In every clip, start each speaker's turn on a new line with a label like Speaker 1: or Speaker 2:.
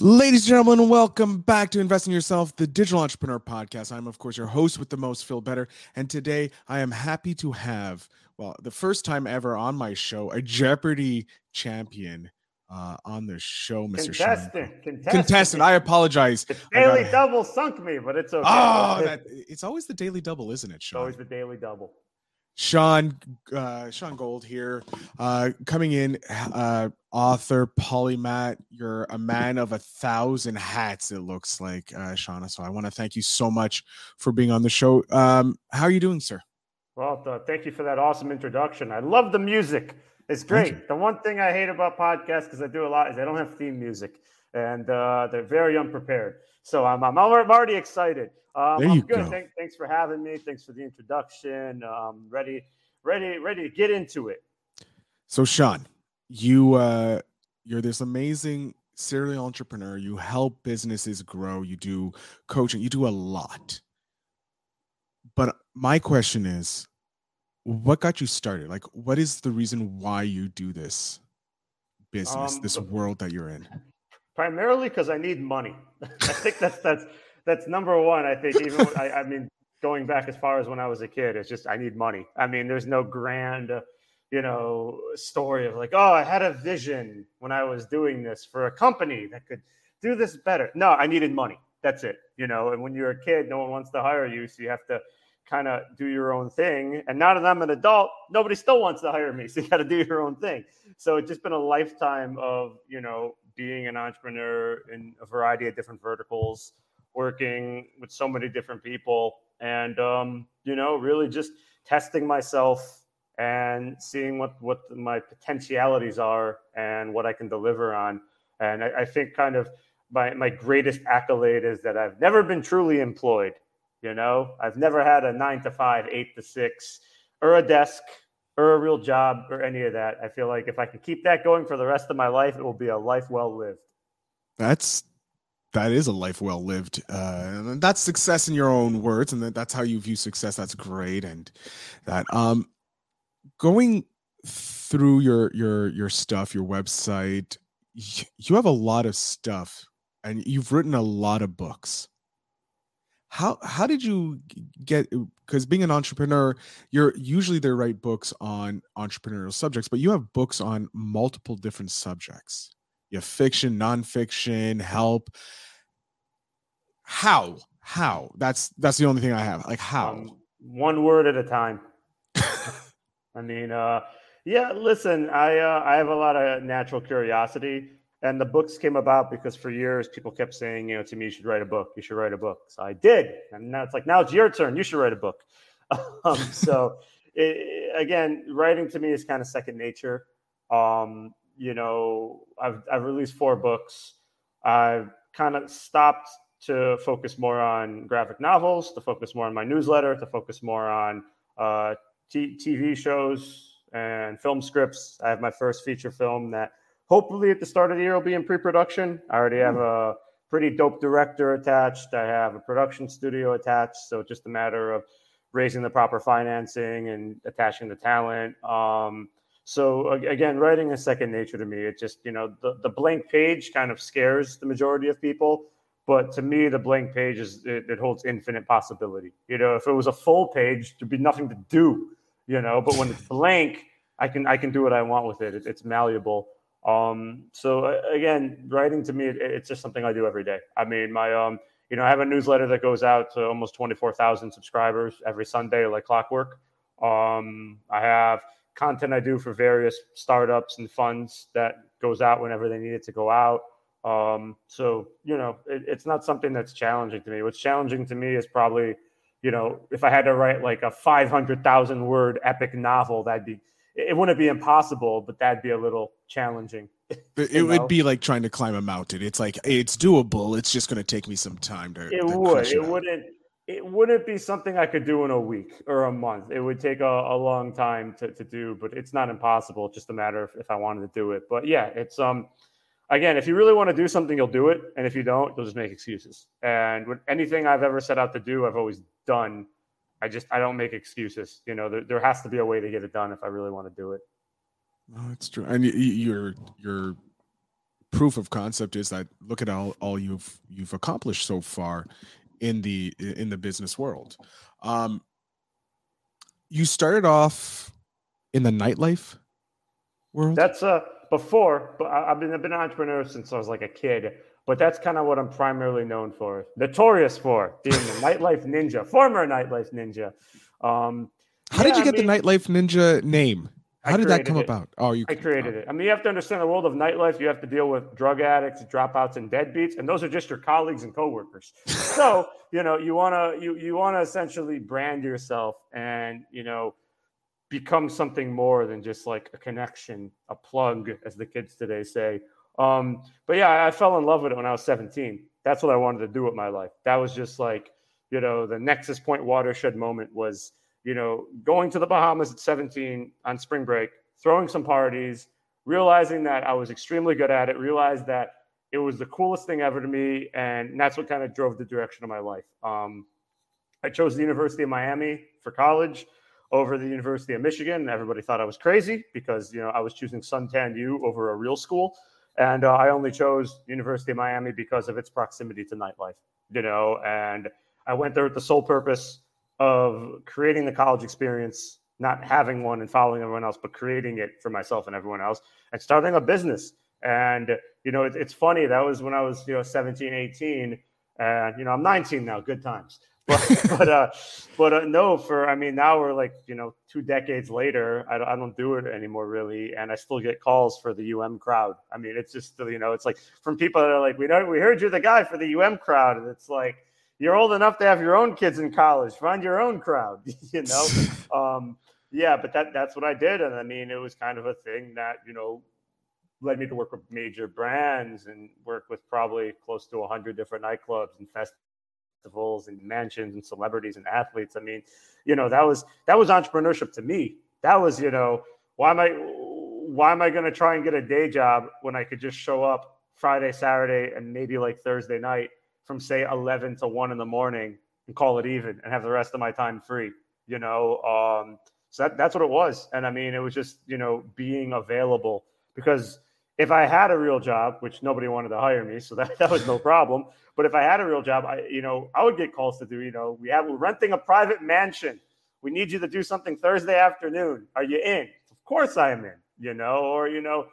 Speaker 1: Ladies and gentlemen, welcome back to Invest in Yourself, the Digital Entrepreneur Podcast. I'm, of course, your host with the most, Phil Better. And today I am happy to have, well, the first time ever on my show, a Jeopardy champion uh, on the show, Mr.
Speaker 2: Contestant, contestant.
Speaker 1: Contestant. I apologize.
Speaker 2: The daily double sunk me, but it's okay.
Speaker 1: Oh, that, it's always the daily double, isn't it,
Speaker 2: It's
Speaker 1: Shaun?
Speaker 2: always the daily double.
Speaker 1: Shaun uh, Shaun Gold here, uh, coming in, uh, author, polymath. You're a man of a thousand hats. It looks like, uh, Shauna. So I want to thank you so much for being on the show. Um, how are you doing, sir?
Speaker 2: Well, uh, thank you for that awesome introduction. I love the music. It's great. The one thing I hate about podcasts, because I do a lot, is they don't have theme music and uh, they're very unprepared. So I'm, I'm, I'm already excited. Um,
Speaker 1: There
Speaker 2: I'm good.
Speaker 1: go.
Speaker 2: Thank, thanks for having me. Thanks for the introduction. Um, ready, ready, ready to get into it.
Speaker 1: So Shaun, you uh, you're this amazing serial entrepreneur. You help businesses grow. You do coaching. You do a lot. But my question is, what got you started? Like, what is the reason why you do this business,
Speaker 2: Um,
Speaker 1: this world that you're in?
Speaker 2: primarily because I need money. I think that's that's that's number one. I think even I, I mean going back as far as when I was a kid, it's just I need money. I mean, there's no grand, uh, you know, story of like, oh, I had a vision when I was doing this for a company that could do this better. No, I needed money. That's it. You know, and when you're a kid, no one wants to hire you, so you have to kind of do your own thing. And now that I'm an adult, nobody still wants to hire me, so you got to do your own thing. So it's just been a lifetime of you know being an entrepreneur in a variety of different verticals, working with so many different people, and um, you know really just testing myself and seeing what what my potentialities are and what I can deliver on. And I, I think kind of my my greatest accolade is that I've never been truly employed. You know, I've never had a nine to five, eight to six, or a desk or a real job or any of that. I feel like if I can keep that going for the rest of my life, it will be a life well lived.
Speaker 1: That's that is a life well lived. Uh, and that's success in your own words, and that, that's how you view success. That's great, and that um, going through your your your stuff, your website, you have a lot of stuff, and you've written a lot of books. How how did you get? Because being an entrepreneur, you're usually they write books on entrepreneurial subjects, but you have books on multiple different subjects. You have fiction, nonfiction, help. How? How? That's that's the only thing I have. Like how?
Speaker 2: Um, one word at a time. I mean, uh, yeah. Listen, I uh, I have a lot of natural curiosity, and the books came about because for years people kept saying, you know, to me, you should write a book. You should write a book. So I did, and now it's like now it's your turn. You should write a book. um, so it, again, writing to me is kind of second nature. Um, you know, I've I've released four books. I've kind of stopped to focus more on graphic novels, to focus more on my newsletter, to focus more on uh, t- TV shows and film scripts. I have my first feature film that hopefully at the start of the year will be in pre-production. I already have a pretty dope director attached. I have a production studio attached, so it's just a matter of raising the proper financing and attaching the talent. Um, so again, writing is second nature to me. It just you know the, the blank page kind of scares the majority of people, but to me the blank page is it, it holds infinite possibility. You know, if it was a full page, there'd be nothing to do. You know, but when it's blank, I can I can do what I want with it. it it's malleable. Um, so again, writing to me, it, it's just something I do every day. I mean, my um, you know, I have a newsletter that goes out to almost twenty four thousand subscribers every Sunday, like clockwork. Um, I have content I do for various startups and funds that goes out whenever they need it to go out. Um, so you know, it, it's not something that's challenging to me. What's challenging to me is probably, you know, if I had to write like a five hundred thousand word epic novel, that'd be it wouldn't be impossible, but that'd be a little challenging.
Speaker 1: It, would be like trying to climb a mountain. It's like it's doable. It's just going to take me some time to.
Speaker 2: It
Speaker 1: to
Speaker 2: would. It
Speaker 1: out.
Speaker 2: wouldn't. It wouldn't be something I could do in a week or a month. It would take a, a long time to, to do, but it's not impossible. It's just a matter of if I wanted to do it. But yeah, it's um again, if you really want to do something, you'll do it. And if you don't, you'll just make excuses. And with anything I've ever set out to do, I've always done. I just I don't make excuses. You know, there, there has to be a way to get it done if I really want to do it.
Speaker 1: No, it's true, and your your proof of concept is that look at all all you've you've accomplished so far in the in the business world. Um, you started off in the nightlife world.
Speaker 2: That's uh before, but I, have been I've been an entrepreneur since I was like a kid. But that's kind of what I'm primarily known for, notorious for being the nightlife ninja, former nightlife ninja. Um,
Speaker 1: How yeah, did you get I mean, the nightlife ninja name? How did that come it. about?
Speaker 2: Oh, you I created it. I mean, you have to understand the world of nightlife. You have to deal with drug addicts, dropouts, and deadbeats, and those are just your colleagues and coworkers. so, you know, you want to you you want to essentially brand yourself and you know become something more than just like a connection, a plug, as the kids today say. Um, but yeah, I fell in love with it when I was 17. That's what I wanted to do with my life. That was just like, you know, the Nexus Point watershed moment was you know, going to the Bahamas at 17 on spring break, throwing some parties, realizing that I was extremely good at it, realized that it was the coolest thing ever to me. And that's what kind of drove the direction of my life. Um, I chose the University of Miami for college over the University of Michigan. Everybody thought I was crazy because, you know, I was choosing Suntan U over a real school. And uh, I only chose University of Miami because of its proximity to nightlife, you know, and I went there with the sole purpose of creating the college experience, not having one and following everyone else, but creating it for myself and everyone else and starting a business. And, you know, it, it's funny. That was when I was, you know, 17, 18. And, you know, I'm 19 now, good times. But, but, uh, but uh, no, for, I mean, now we're like, you know, two decades later, I, I don't do it anymore really. And I still get calls for the UM crowd. I mean, it's just, you know, it's like from people that are like, we know, we heard you're the guy for the UM crowd. And it's like, you're old enough to have your own kids in college. Find your own crowd, you know. um, yeah, but that that's what I did, and I mean, it was kind of a thing that you know led me to work with major brands and work with probably close to hundred different nightclubs and festivals and mansions and celebrities and athletes. I mean, you know, that was that was entrepreneurship to me. That was, you know, why am I why am I going to try and get a day job when I could just show up Friday, Saturday, and maybe like Thursday night from say 11 to 1 in the morning and call it even and have the rest of my time free you know? Um, so that, that's what it was. And i mean it was just you know being available. Because if i had a real job which nobody wanted to hire me so that, that was no problem. But if i had a real job i you know i would get calls to do you know we have we're renting a private mansion. We need you to do something thursday afternoon. Are you in? Of course i am in you know? Or you know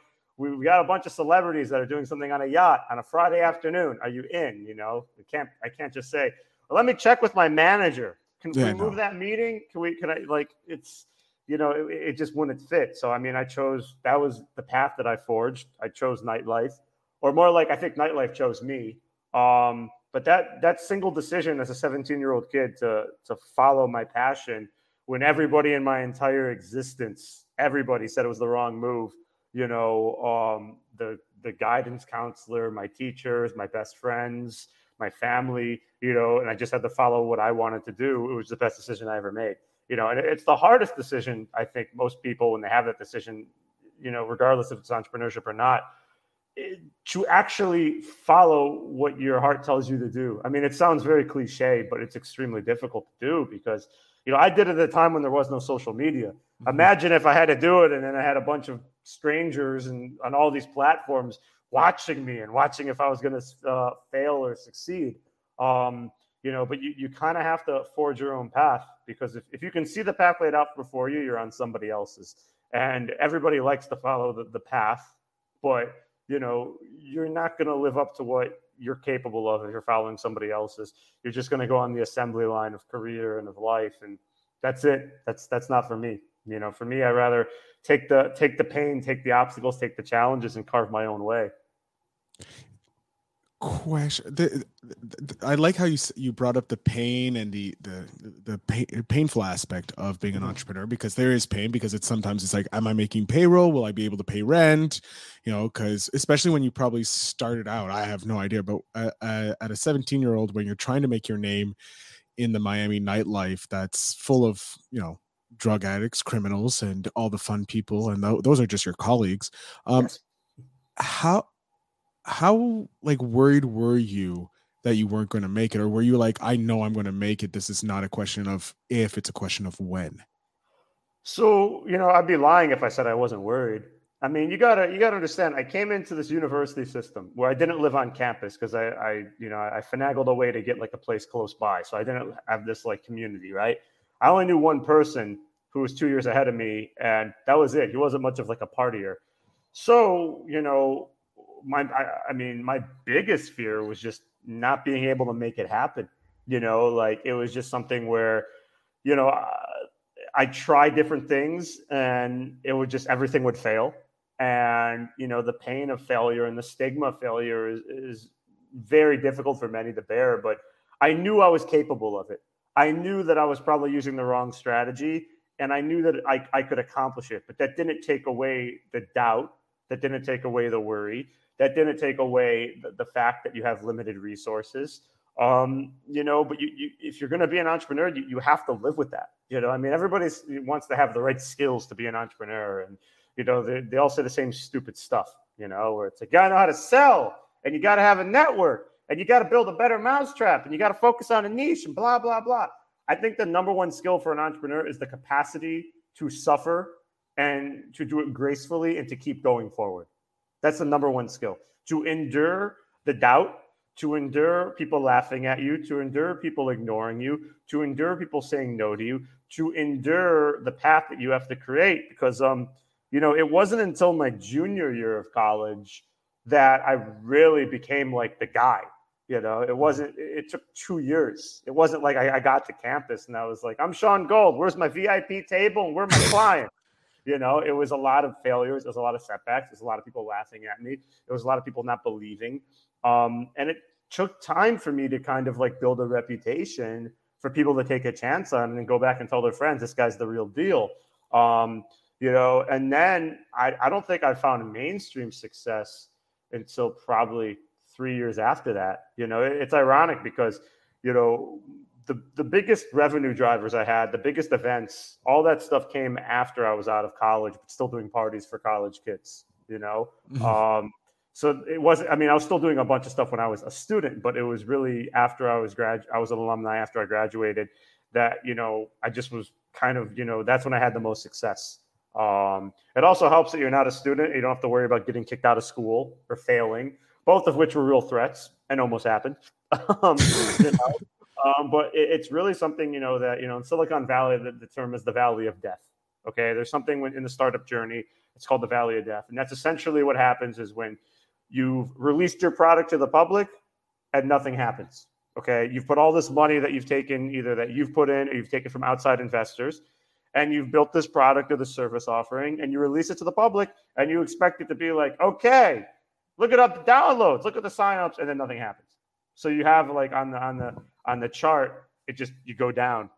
Speaker 2: we, got a bunch of celebrities that are doing something on a yacht on a Friday afternoon. Are you in? You know, we can't. I can't just say, well, "Let me check with my manager." Can yeah, we move no. that meeting? Can we? Can I? Like, it's you know, it, it, just wouldn't fit. So I mean, I chose that was the path that I forged. I chose nightlife, or more like I think nightlife chose me. Um, but that that single decision as a 17 year old kid to to follow my passion when everybody in my entire existence, everybody said it was the wrong move you know, um, the the guidance counselor, my teachers, my best friends, my family, you know, and I just had to follow what I wanted to do. It was the best decision I ever made, you know, and it's the hardest decision I think most people when they have that decision, you know, regardless if it's entrepreneurship or not, to actually follow what your heart tells you to do. I mean, it sounds very cliche, but it's extremely difficult to do because you know, I did it at a time when there was no social media. Mm-hmm. Imagine if I had to do it and then I had a bunch of strangers and on all these platforms watching me and watching if I was going to uh, fail or succeed. Um, you know, but you, you kind of have to forge your own path because if, if you can see the path laid out before you, you're on somebody else's. And everybody likes to follow the, the path, but you know, you're not going to live up to what you're capable of if you're following somebody else's. You're just going to go on the assembly line of career and of life, and that's it. That's that's not for me. You know, for me, I rather take the take the pain, take the obstacles, take the challenges, and carve my own way.
Speaker 1: Question the, the, i like how you you brought up the pain and the the the pain, painful aspect of being an mm-hmm. entrepreneur because there is pain because it's sometimes it's like am i making payroll? Will i be able to pay rent? You know because especially when you probably started out i have no idea but uh, uh, at a 17 year old when you're trying to make your name in the miami nightlife that's full of you know drug addicts criminals and all the fun people and th- those are just your colleagues um yes. how how like worried were you that you weren't going to make it or were you like i know i'm going to make it this is not a question of if it's a question of when
Speaker 2: so you know i'd be lying if i said i wasn't worried I mean, you gotta you gotta understand. I came into this university system where I didn't live on campus because I, I, you know, I finagled a way to get like a place close by, so I didn't have this like community, right? I only knew one person who was two years ahead of me, and that was it. He wasn't much of like a partier. So, you know, my I, I mean, my biggest fear was just not being able to make it happen. You know, like it was just something where, you know, I, I tried different things and it would just everything would fail. And you know, the pain of failure and the stigma of failure is, is very difficult for many to bear. But I knew I was capable of it. I knew that I was probably using the wrong strategy and I knew that I, I could accomplish it. But that didn't take away the doubt, that didn't take away the worry, that didn't take away the, the fact that you have limited resources. Um, you know, but you, you if you're going to be an entrepreneur, you, you have to live with that. You know, I mean, everybody wants to have the right skills to be an entrepreneur, and you know, they, they all say the same stupid stuff. You know, where it's like, you gotta know how to sell, and you gotta have a network, and you got to build a better mousetrap and you got to focus on a niche and blah, blah, blah. I think the number one skill for an entrepreneur is the capacity to suffer and to do it gracefully and to keep going forward. That's the number one skill to endure the doubt, to endure people laughing at you, to endure people ignoring you, to endure people saying no to you, to endure the path that you have to create. Because, um, you know, it wasn't until my junior year of college that I really became like the guy. You know, it wasn't, it took two years. It wasn't like I, I got to campus and I was like, I'm Shaun Gold. Where's my VIP table and where my client? You know, it was a lot of failures. It was a lot of setbacks. There's a lot of people laughing at me. There was a lot of people not believing. Um, and it took time for me to kind of like build a reputation for people to take a chance on and go back and tell their friends, this guy's the real deal. Um, you know, and then I, I don't think I found mainstream success until probably three years after that. You know, it's ironic because, you know, the, the biggest revenue drivers I had, the biggest events, all that stuff came after I was out of college, but still doing parties for college kids, you know? Mm-hmm. Um, so it wasn't, I mean, I was still doing a bunch of stuff when I was a student, but it was really after I was grad, I was an alumni after I graduated that, you know, I just was kind of, you know, that's when I had the most success. Um, it also helps that you're not a student. You don't have to worry about getting kicked out of school or failing both of which were real threats and almost happened. um, you know? um, but it, it's really something, you know, that, you know, in Silicon Valley, the, the term is the valley of death. Okay. There's something in the startup journey. It's called the valley of death. And that's essentially what happens is when you've released your product to the public and nothing happens. Okay. You've put all this money that you've taken, either that you've put in or you've taken from outside investors and you've built this product or the service offering and you release it to the public and you expect it to be like, okay, Look at up downloads, look at the signups, and then nothing happens. So you have like on the on the on the chart, it just you go down,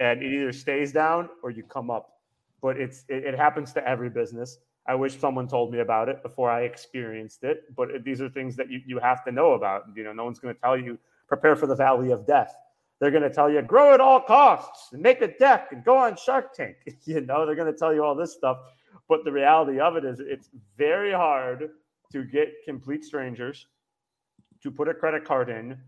Speaker 2: and it either stays down or you come up. But it's it, it happens to every business. I wish someone told me about it before I experienced it. But these are things that you, you have to know about. You know, no one's going to tell you prepare for the valley of death. They're going to tell you grow at all costs and make a deck and go on Shark Tank. you know, they're going to tell you all this stuff. But the reality of it is, it's very hard to get complete strangers to put a credit card in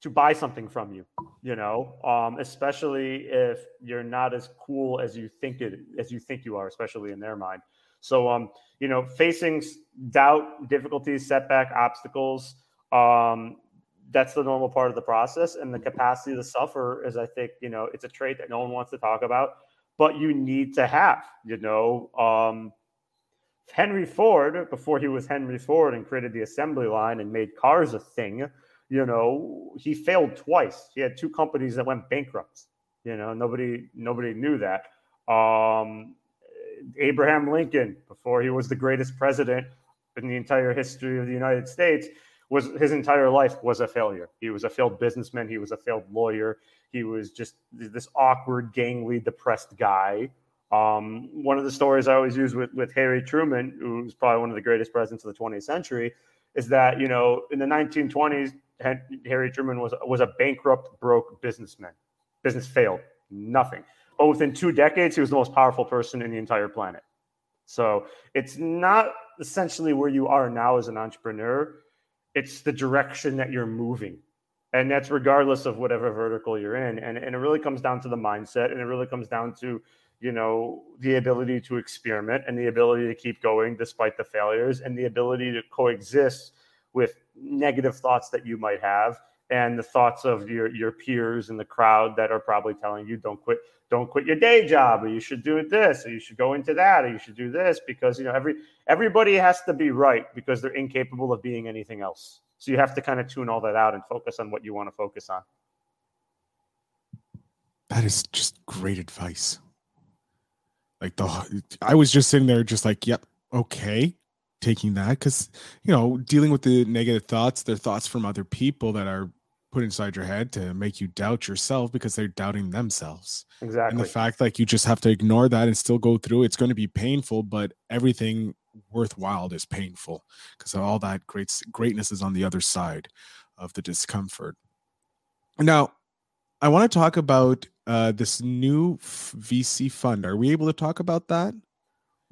Speaker 2: to buy something from you you know? Um, especially if you're not as cool as you think it as you think you are especially in their mind. So um you know facing doubt difficulties setback obstacles um that's the normal part of the process. And the capacity to suffer is i think you know it's a trait that no one wants to talk about but you need to have you know? Um Henry Ford, before he was Henry Ford and created the assembly line and made cars a thing, you know, he failed twice. He had two companies that went bankrupt. You know, nobody nobody knew that. Um, Abraham Lincoln, before he was the greatest president in the entire history of the United States, was his entire life was a failure. He was a failed businessman. He was a failed lawyer. He was just this awkward, gangly, depressed guy um, one of the stories I always use with, with Harry Truman, who's probably one of the greatest presidents of the 20th century, is that you know in the 1920s, Harry Truman was was a bankrupt, broke businessman. Business failed, nothing. But within two decades, he was the most powerful person in the entire planet. So it's not essentially where you are now as an entrepreneur; it's the direction that you're moving, and that's regardless of whatever vertical you're in. And and it really comes down to the mindset, and it really comes down to you know, the ability to experiment and the ability to keep going despite the failures and the ability to coexist with negative thoughts that you might have and the thoughts of your your peers and the crowd that are probably telling you don't quit don't quit your day job or you should do this or you should go into that or you should do this because you know every everybody has to be right because they're incapable of being anything else. So you have to kind of tune all that out and focus on what you want to focus on.
Speaker 1: That is just great advice like the i was just sitting there just like yep okay taking that. Because you know dealing with the negative thoughts they're thoughts from other people that are put inside your head to make you doubt yourself because they're doubting themselves.
Speaker 2: Exactly
Speaker 1: and the fact like you just have to ignore that and still go through it's going to be painful but everything worthwhile is painful because all that great greatness is on the other side of the discomfort. Now i want to talk about uh, this new vc fund are we able to talk about that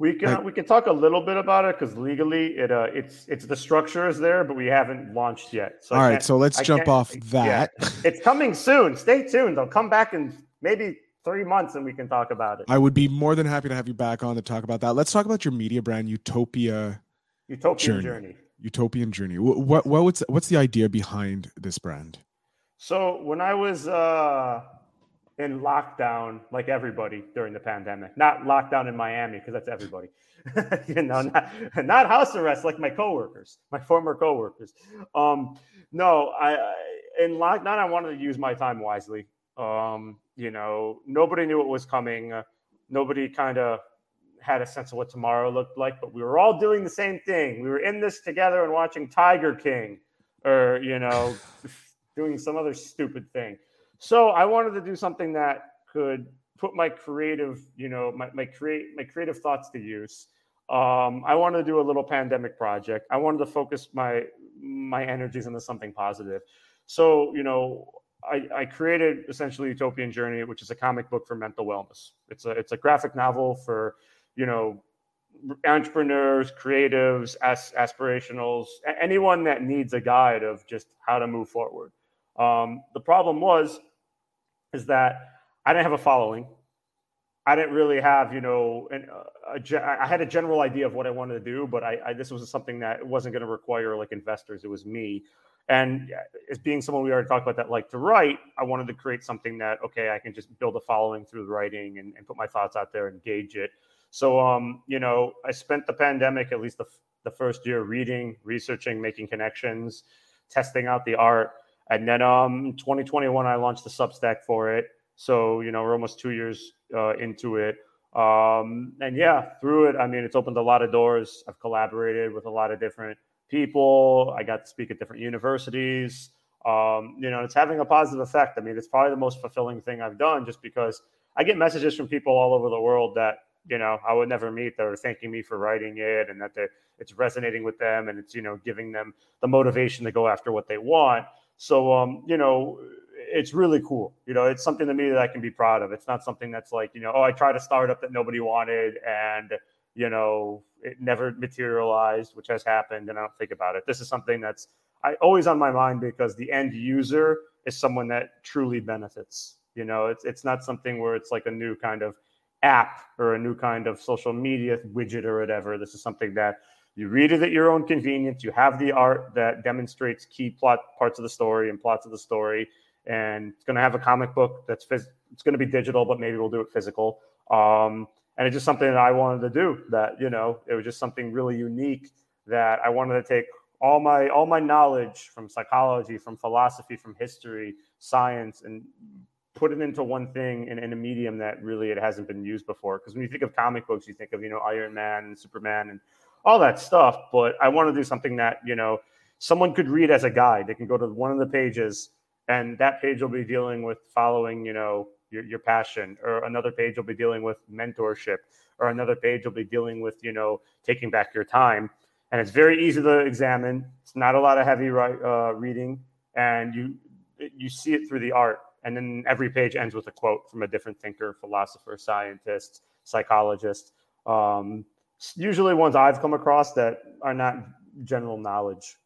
Speaker 2: we can like, we can talk a little bit about it because legally it uh it's it's the structure is there, but we haven't launched yet.
Speaker 1: So all right, so let's I jump off that.
Speaker 2: Yeah. it's coming soon. Stay tuned. I'll come back in maybe three months and we can talk about it.
Speaker 1: I would be more than happy to have you back on to talk about that. Let's talk about your media brand, Utopia.
Speaker 2: YouTopian journey. journey.
Speaker 1: YouTopian journey. What, what what's what's the idea behind this brand?
Speaker 2: So when I was uh in lockdown like everybody during the pandemic. Not lockdown in Miami because that's everybody. you know, not, not house arrest like my coworkers, my former coworkers. Um, no, I, I in lockdown I wanted to use my time wisely. Um, you know, nobody knew what was coming. Uh, nobody kind of had a sense of what tomorrow looked like, but we were all doing the same thing. We were in this together and watching Tiger King or, you know, doing some other stupid thing. So I wanted to do something that could put my creative, you know, my, my create my creative thoughts to use. Um, I wanted to do a little pandemic project. I wanted to focus my my energies into something positive. So, you know, I, I, created essentially YouTopian Journey, which is a comic book for mental wellness. It's a it's a graphic novel for you know entrepreneurs, creatives, as, aspirationals, anyone that needs a guide of just how to move forward. Um, the problem was is that I didn't have a following. I didn't really have, you know, an, I had a general idea of what I wanted to do, but I, I this was something that wasn't going to require like investors. It was me. And as being someone we already talked about that like to write, I wanted to create something that, okay, I can just build a following through writing and, and put my thoughts out there and gauge it. So, um, you know, I spent the pandemic, at least the, the first year, reading, researching, making connections, testing out the art. And then um 2021 I launched the Substack for it. So, you know, we're almost 2 years uh, into it. Um and yeah, through it, I mean, it's opened a lot of doors. I've collaborated with a lot of different people. I got to speak at different universities. Um, you know, it's having a positive effect. I mean, it's probably the most fulfilling thing I've done just because I get messages from people all over the world that, you know, I would never meet that are thanking me for writing it and that it's resonating with them and it's, you know, giving them the motivation to go after what they want. So, um, you know, it's really cool. You know, it's something to me that I can be proud of. It's not something that's like, you know, oh, I tried a startup that nobody wanted and, you know, it never materialized, which has happened, and I don't think about it. This is something that's I, always on my mind because the end user is someone that truly benefits. You know, it's it's not something where it's like a new kind of app or a new kind of social media widget or whatever. This is something that you read it at your own convenience. You have the art that demonstrates key plot parts of the story and plots of the story. And it's going to have a comic book that's phys- it's going to be digital, but maybe we'll do it physical. Um, and it's just something that I wanted to do. That you know, it was just something really unique that I wanted to take all my all my knowledge from psychology, from philosophy, from history, science, and put it into one thing in, in a medium that really it hasn't been used before. Because when you think of comic books, you think of you know Iron Man and Superman and all that stuff. But I want to do something that, you know, someone could read as a guide. They can go to one of the pages and that page will be dealing with following, you know, your, your passion, or another page will be dealing with mentorship, or another page will be dealing with, you know, taking back your time. And it's very easy to examine. It's not a lot of heavy uh, reading, and you you see it through the art. And then every page ends with a quote from a different thinker, philosopher, scientist, psychologist. Um, usually ones I've come across that are not general knowledge.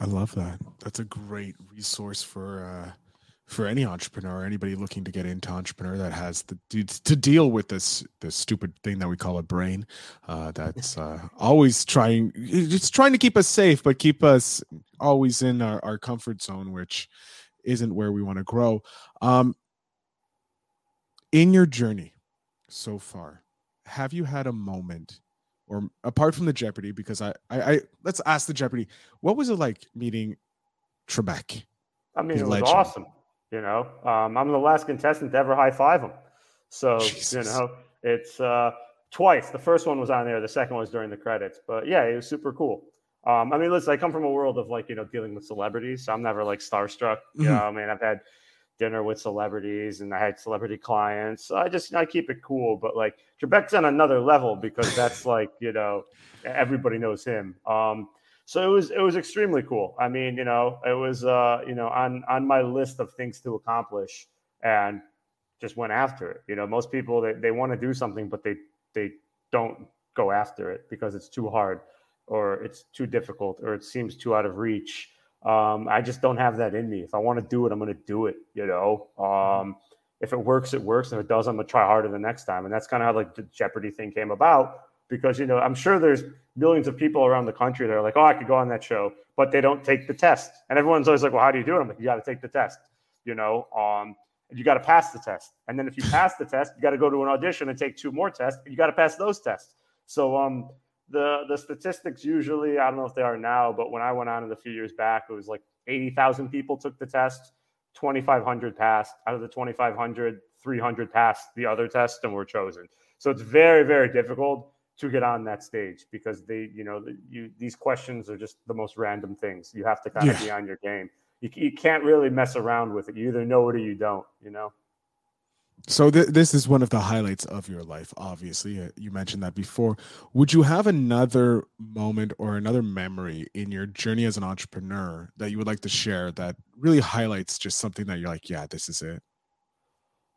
Speaker 1: I love that. That's a great resource for uh, for any entrepreneur, anybody looking to get into entrepreneur that has the, to deal with this this stupid thing that we call a brain, uh, that's uh, always trying it's trying to keep us safe, but keep us always in our, our comfort zone, which isn't where we want to grow. Um, in your journey so far, have you had a moment? Or apart from the Jeopardy, because I, I, I let's ask the Jeopardy, what was it like meeting Trebek?
Speaker 2: I mean, it was legend? awesome you know, um, I'm the last contestant to ever high five him. So, Jesus. you know, it's uh, twice. The first one was on there, the second one was during the credits. But yeah, it was super cool. Um, I mean, listen, I come from a world of like, you know, dealing with celebrities. So I'm never like starstruck. You mm-hmm. know, I mean, I've had dinner with celebrities and I had celebrity clients. So I just, I keep it cool. But like, Trebek's on another level because that's like, you know, everybody knows him. Um, so it was it was extremely cool. I mean, you know, it was uh, you know on on my list of things to accomplish, and just went after it. You know, most people they, they want to do something, but they they don't go after it because it's too hard, or it's too difficult, or it seems too out of reach. Um, I just don't have that in me. If I want to do it, I'm going to do it. You know, um, if it works, it works. If it doesn't, I'm going to try harder the next time. And that's kind of how like the Jeopardy thing came about because you know I'm sure there's millions of people around the country that are like, oh, I could go on that show, but they don't take the test, and everyone's always like, well, how do you do it? I'm like, you got to take the test, you know, um, you got to pass the test, and then if you pass the test, you got to go to an audition and take two more tests, you got to pass those tests. So um, the the statistics usually, I don't know if they are now, but when I went on it a few years back, it was like eighty thousand people took the test. 2500 passed out of the 2500 300 passed the other test and were chosen so it's very very difficult to get on that stage because they, you know, you these questions are just the most random things. You have to kind yeah. of be on your game. You, you can't really mess around with it. You either know it or you don't. You know.
Speaker 1: So th- this is one of the highlights of your life. Obviously, uh, you mentioned that before. Would you have another moment or another memory in your journey as an entrepreneur that you would like to share that really highlights just something that you're like, yeah, this is it?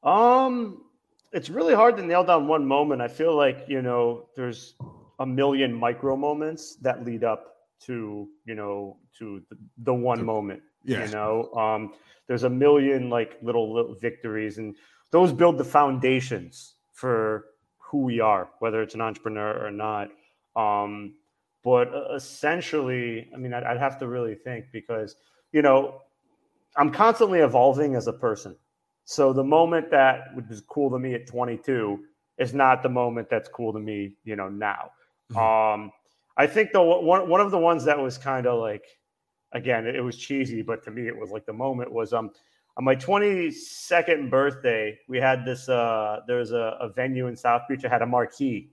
Speaker 2: Um, it's really hard to nail down one moment. I feel like, you know, there's a million micro moments that lead up to, you know, to the, the one moment. Yeah. You know, um, there's a million like little, little victories and those build the foundations for who we are, whether it's an entrepreneur or not. Um, but uh, essentially, I mean, I'd, I'd have to really think because, you know, I'm constantly evolving as a person. So the moment that was cool to me at 22 is not the moment that's cool to me, you know, now. Mm-hmm. Um, I think the one one of the ones that was kind of like, again, it was cheesy, but to me it was like the moment was um on my 22nd birthday, we had this uh there's a, a venue in South Beach. I had a marquee.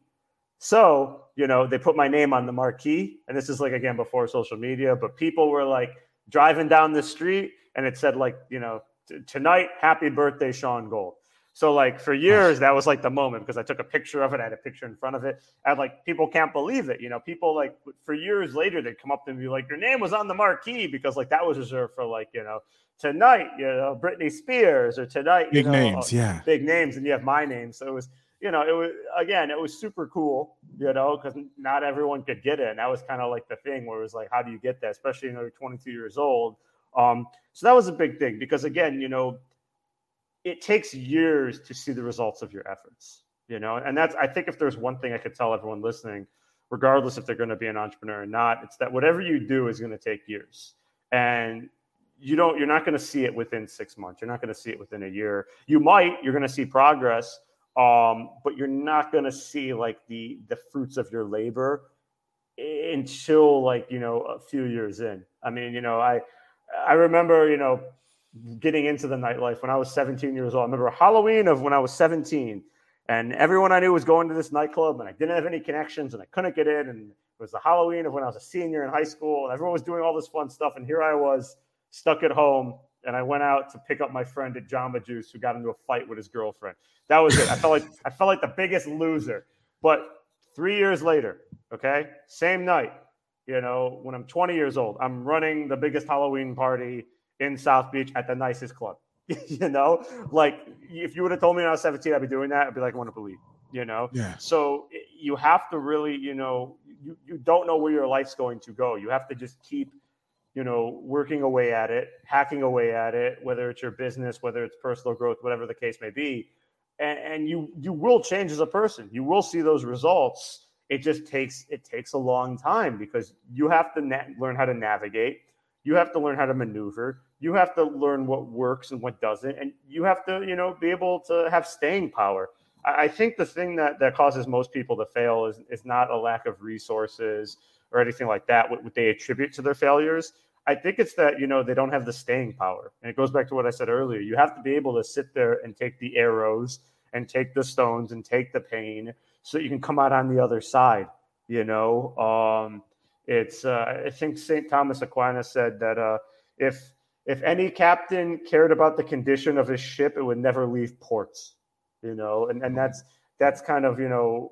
Speaker 2: So, you know, they put my name on the marquee, and this is like again before social media, but people were like driving down the street and it said like, you know, tonight, happy birthday, Shaun Gold. So like for years, that was like the moment because I took a picture of it. I had a picture in front of it, and like people can't believe it. You know, people like for years later they'd come up to me like, "Your name was on the marquee," because like that was reserved for like you know tonight, you know Britney Spears or tonight,
Speaker 1: big
Speaker 2: know,
Speaker 1: names, yeah,
Speaker 2: big names, and you have my name. So it was you know it was again it was super cool, you know, because not everyone could get it, and that was kind of like the thing where it was like, how do you get that, especially you know you're 22 years old um, so that was a big thing because again, you know, it takes years to see the results of your efforts. You know, and that's I think if there's one thing I could tell everyone listening, regardless if they're going to be an entrepreneur or not, it's that whatever you do is going to take years. And you don't you're not going to see it within six months. You're not going to see it within a year. You might, you're going to see progress, um, but you're not going to see like the the fruits of your labor until like you know a few years in. I mean, you know, I I remember, you know, getting into the nightlife when I was 17 years old. I remember Halloween of when I was 17, and everyone I knew was going to this nightclub, and I didn't have any connections, and I couldn't get in. And it was the Halloween of when I was a senior in high school, and everyone was doing all this fun stuff, and here I was stuck at home. And I went out to pick up my friend at Jamba Juice, who got into a fight with his girlfriend. That was it. I felt like I felt like the biggest loser. But three years later, okay, same night, you know, when I'm 20 years old, I'm running the biggest Halloween party in South Beach at the nicest club. you know, like if you would have told me when I was 17, I'd be doing that. I'd be like, I want to believe, you know?
Speaker 1: Yeah.
Speaker 2: So you have to really, you know, you, you don't know where your life's going to go. You have to just keep you know, working away at it, hacking away at it, whether it's your business, whether it's personal growth, whatever the case may be, and, and you you will change as a person. You will see those results. It just takes it takes a long time because you have to na- learn how to navigate. You have to learn how to maneuver. You have to learn what works and what doesn't, and you have to you know be able to have staying power. I, I think the thing that that causes most people to fail is is not a lack of resources or anything like that. What, what they attribute to their failures. I think it's that you know they don't have the staying power, and it goes back to what I said earlier. You have to be able to sit there and take the arrows and take the stones and take the pain so you can come out on the other side. You know, um, it's uh, I think Saint Thomas Aquinas said that uh, if if any captain cared about the condition of his ship, it would never leave ports. You know, and and that's that's kind of you know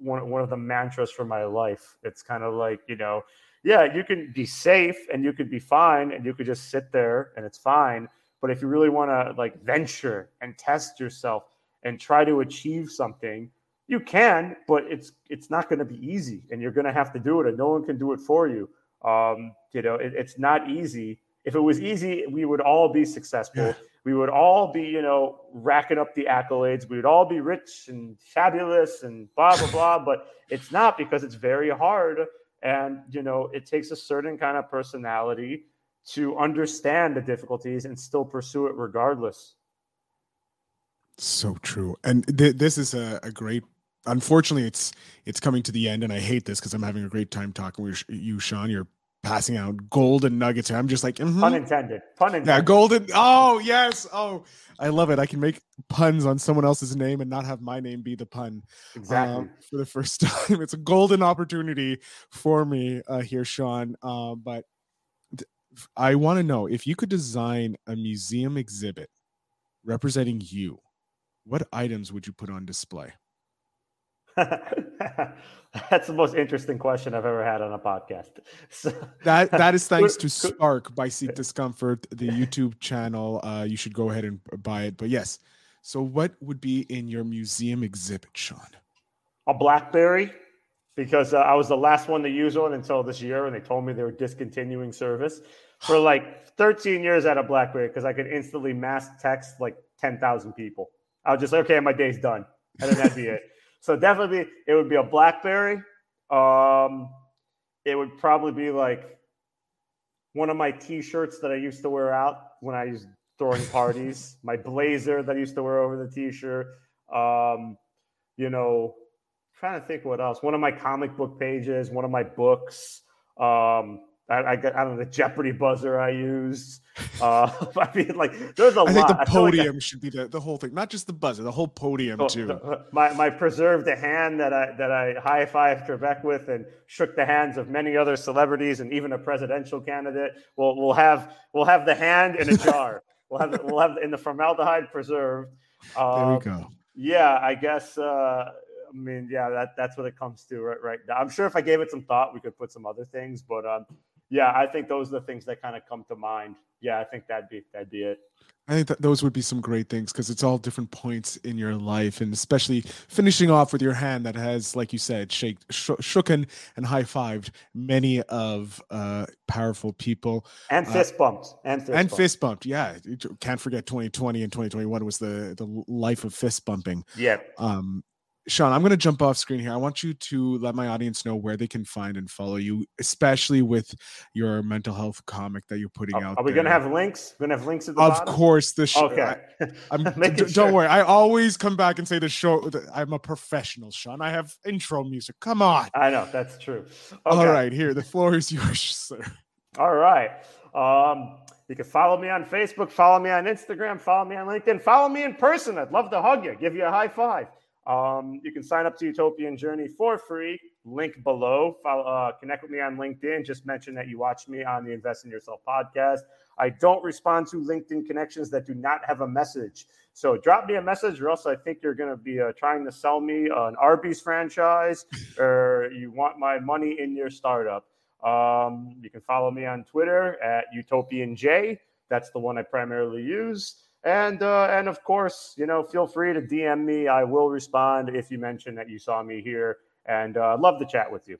Speaker 2: one one of the mantras for my life. It's kind of like you know, yeah, you can be safe and you could be fine and you could just sit there and it's fine. But if you really want to like venture and test yourself and try to achieve something, you can, but it's it's not going to be easy, and you're going to have to do it, and no one can do it for you. Um, you know, it, it's not easy. If it was easy, we would all be successful. Yeah. We would all be, you know, racking up the accolades. We would all be rich and fabulous and blah blah blah. But it's not because it's very hard, and you know, it takes a certain kind of personality to understand the difficulties and still pursue it regardless.
Speaker 1: So true. And th- this is a, a, great. Unfortunately, it's it's coming to the end, and I hate this because I'm having a great time talking with you, Shaun. You're passing out golden nuggets. Here. I'm just like,
Speaker 2: mm-hmm. pun intended. Pun intended.
Speaker 1: Yeah, golden. Oh yes. Oh, I love it. I can make puns on someone else's name and not have my name be the pun.
Speaker 2: Exactly. Um,
Speaker 1: for the first time, it's a golden opportunity for me uh, here, Shaun. Uh, but th- I want to know if you could design a museum exhibit representing you what items would you put on display?
Speaker 2: That's the most interesting question I've ever had on a podcast.
Speaker 1: So, that that is thanks to Spark by Seek Discomfort, the YouTube channel. Uh, you should go ahead and buy it. But yes, so what would be in your museum exhibit, Shaun?
Speaker 2: A BlackBerry, because uh, I was the last one to use one until this year, and they told me they were discontinuing service. For like 13 years, at a BlackBerry because I could instantly mass text like 10,000 people. I was just like, okay, my day's done, and then that'd be it. So definitely, it would be a BlackBerry. Um, it would probably be like one of my T-shirts that I used to wear out when I was throwing parties. my blazer that I used to wear over the T-shirt. Um, you know, trying to think what else. One of my comic book pages. One of my books. Um, I, I got I don't know the Jeopardy buzzer I used. Uh, I mean, like there's a
Speaker 1: I
Speaker 2: lot.
Speaker 1: think the podium like should be the, the whole thing, not just the buzzer, the whole podium too.
Speaker 2: my my preserved hand that I that I high fived Trebek with and shook the hands of many other celebrities and even a presidential candidate. We'll we'll have we'll have the hand in a jar. we'll have we'll have in the formaldehyde preserved.
Speaker 1: Um, there we um, go.
Speaker 2: Yeah, I guess. Uh, I mean, yeah, that that's what it comes to right right now. I'm sure if I gave it some thought, we could put some other things, but um, yeah, I think those are the things that kind of come to mind. Yeah, I think that'd be that'd be it.
Speaker 1: I think that those would be some great things because it's all different points in your life, and especially finishing off with your hand that has, like you said, shake, sh- shooken and high fived many of uh, powerful people
Speaker 2: and uh, fist bumped and fist
Speaker 1: and
Speaker 2: bumped.
Speaker 1: fist bumped. Yeah, can't forget 2020 and 2021 was the the life of fist bumping.
Speaker 2: Yeah.
Speaker 1: Um, Shaun, I'm going to jump off screen here. I want you to let my audience know where they can find and follow you, especially with your mental health comic that you're putting out.
Speaker 2: Are we
Speaker 1: going
Speaker 2: to have links? We're going to have links at the
Speaker 1: of
Speaker 2: bottom?
Speaker 1: course. The show.
Speaker 2: Okay.
Speaker 1: I, am d- sure. Don't worry. I always come back and say the show. I'm a professional, Shaun. I have intro music. Come on.
Speaker 2: I know that's true. Okay.
Speaker 1: All right, here the floor is yours, sir.
Speaker 2: All right. Um, you can follow me on Facebook, follow me on Instagram, follow me on LinkedIn, follow me in person. I'd love to hug you, give you a high five. Um, you can sign up to YouTopian Journey for free. Link below. Follow, uh, connect with me on LinkedIn. Just mention that you watched me on the Invest in Yourself podcast. I don't respond to LinkedIn connections that do not have a message. So drop me a message, or else I think you're going to be uh, trying to sell me an Arby's franchise, or you want my money in your startup. Um, you can follow me on Twitter at UtopianJ. That's the one I primarily use. And uh, and of course, you know, feel free to DM me. I will respond if you mention that you saw me here, and uh, love to chat with you.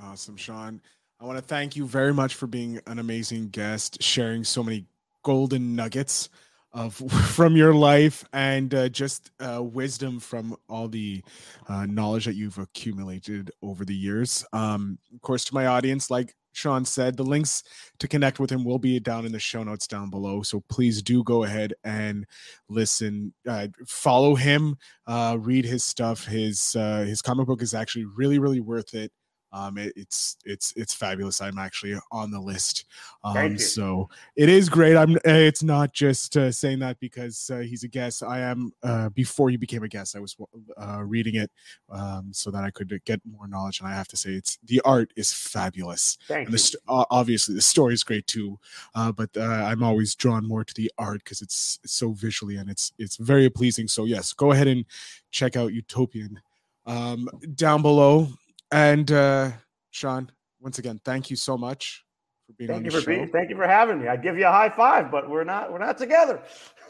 Speaker 1: Awesome, Shaun. I want to thank you very much for being an amazing guest, sharing so many golden nuggets of from your life and uh, just uh, wisdom from all the uh, knowledge that you've accumulated over the years. Um, of course, to my audience, like Shaun said, the links to connect with him will be down in the show notes down below. So please do go ahead and listen, uh, follow him, uh, read his stuff. His uh, his comic book is actually really really worth it. Um, it, it's it's it's fabulous. I'm actually on the list, um, so it is great. I'm. It's not just uh, saying that because uh, he's a guest. I am. Uh, before he became a guest, I was uh, reading it um, so that I could get more knowledge. And I have to say, it's the art is fabulous.
Speaker 2: Thank
Speaker 1: and
Speaker 2: you.
Speaker 1: The, obviously, the story is great too, uh, but uh, I'm always drawn more to the art because it's, it's so visually and it's it's very pleasing. So yes, go ahead and check out YouTopian um, down below and uh, Shaun, once again, thank you so much for being
Speaker 2: thank
Speaker 1: on
Speaker 2: you
Speaker 1: the
Speaker 2: for
Speaker 1: show.
Speaker 2: Being, thank you for having me. I'd give you a high five, but we're not we're not together.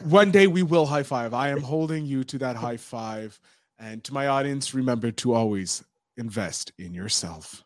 Speaker 1: One day we will high five. I am holding you to that high five. And to my audience, remember to always invest in yourself.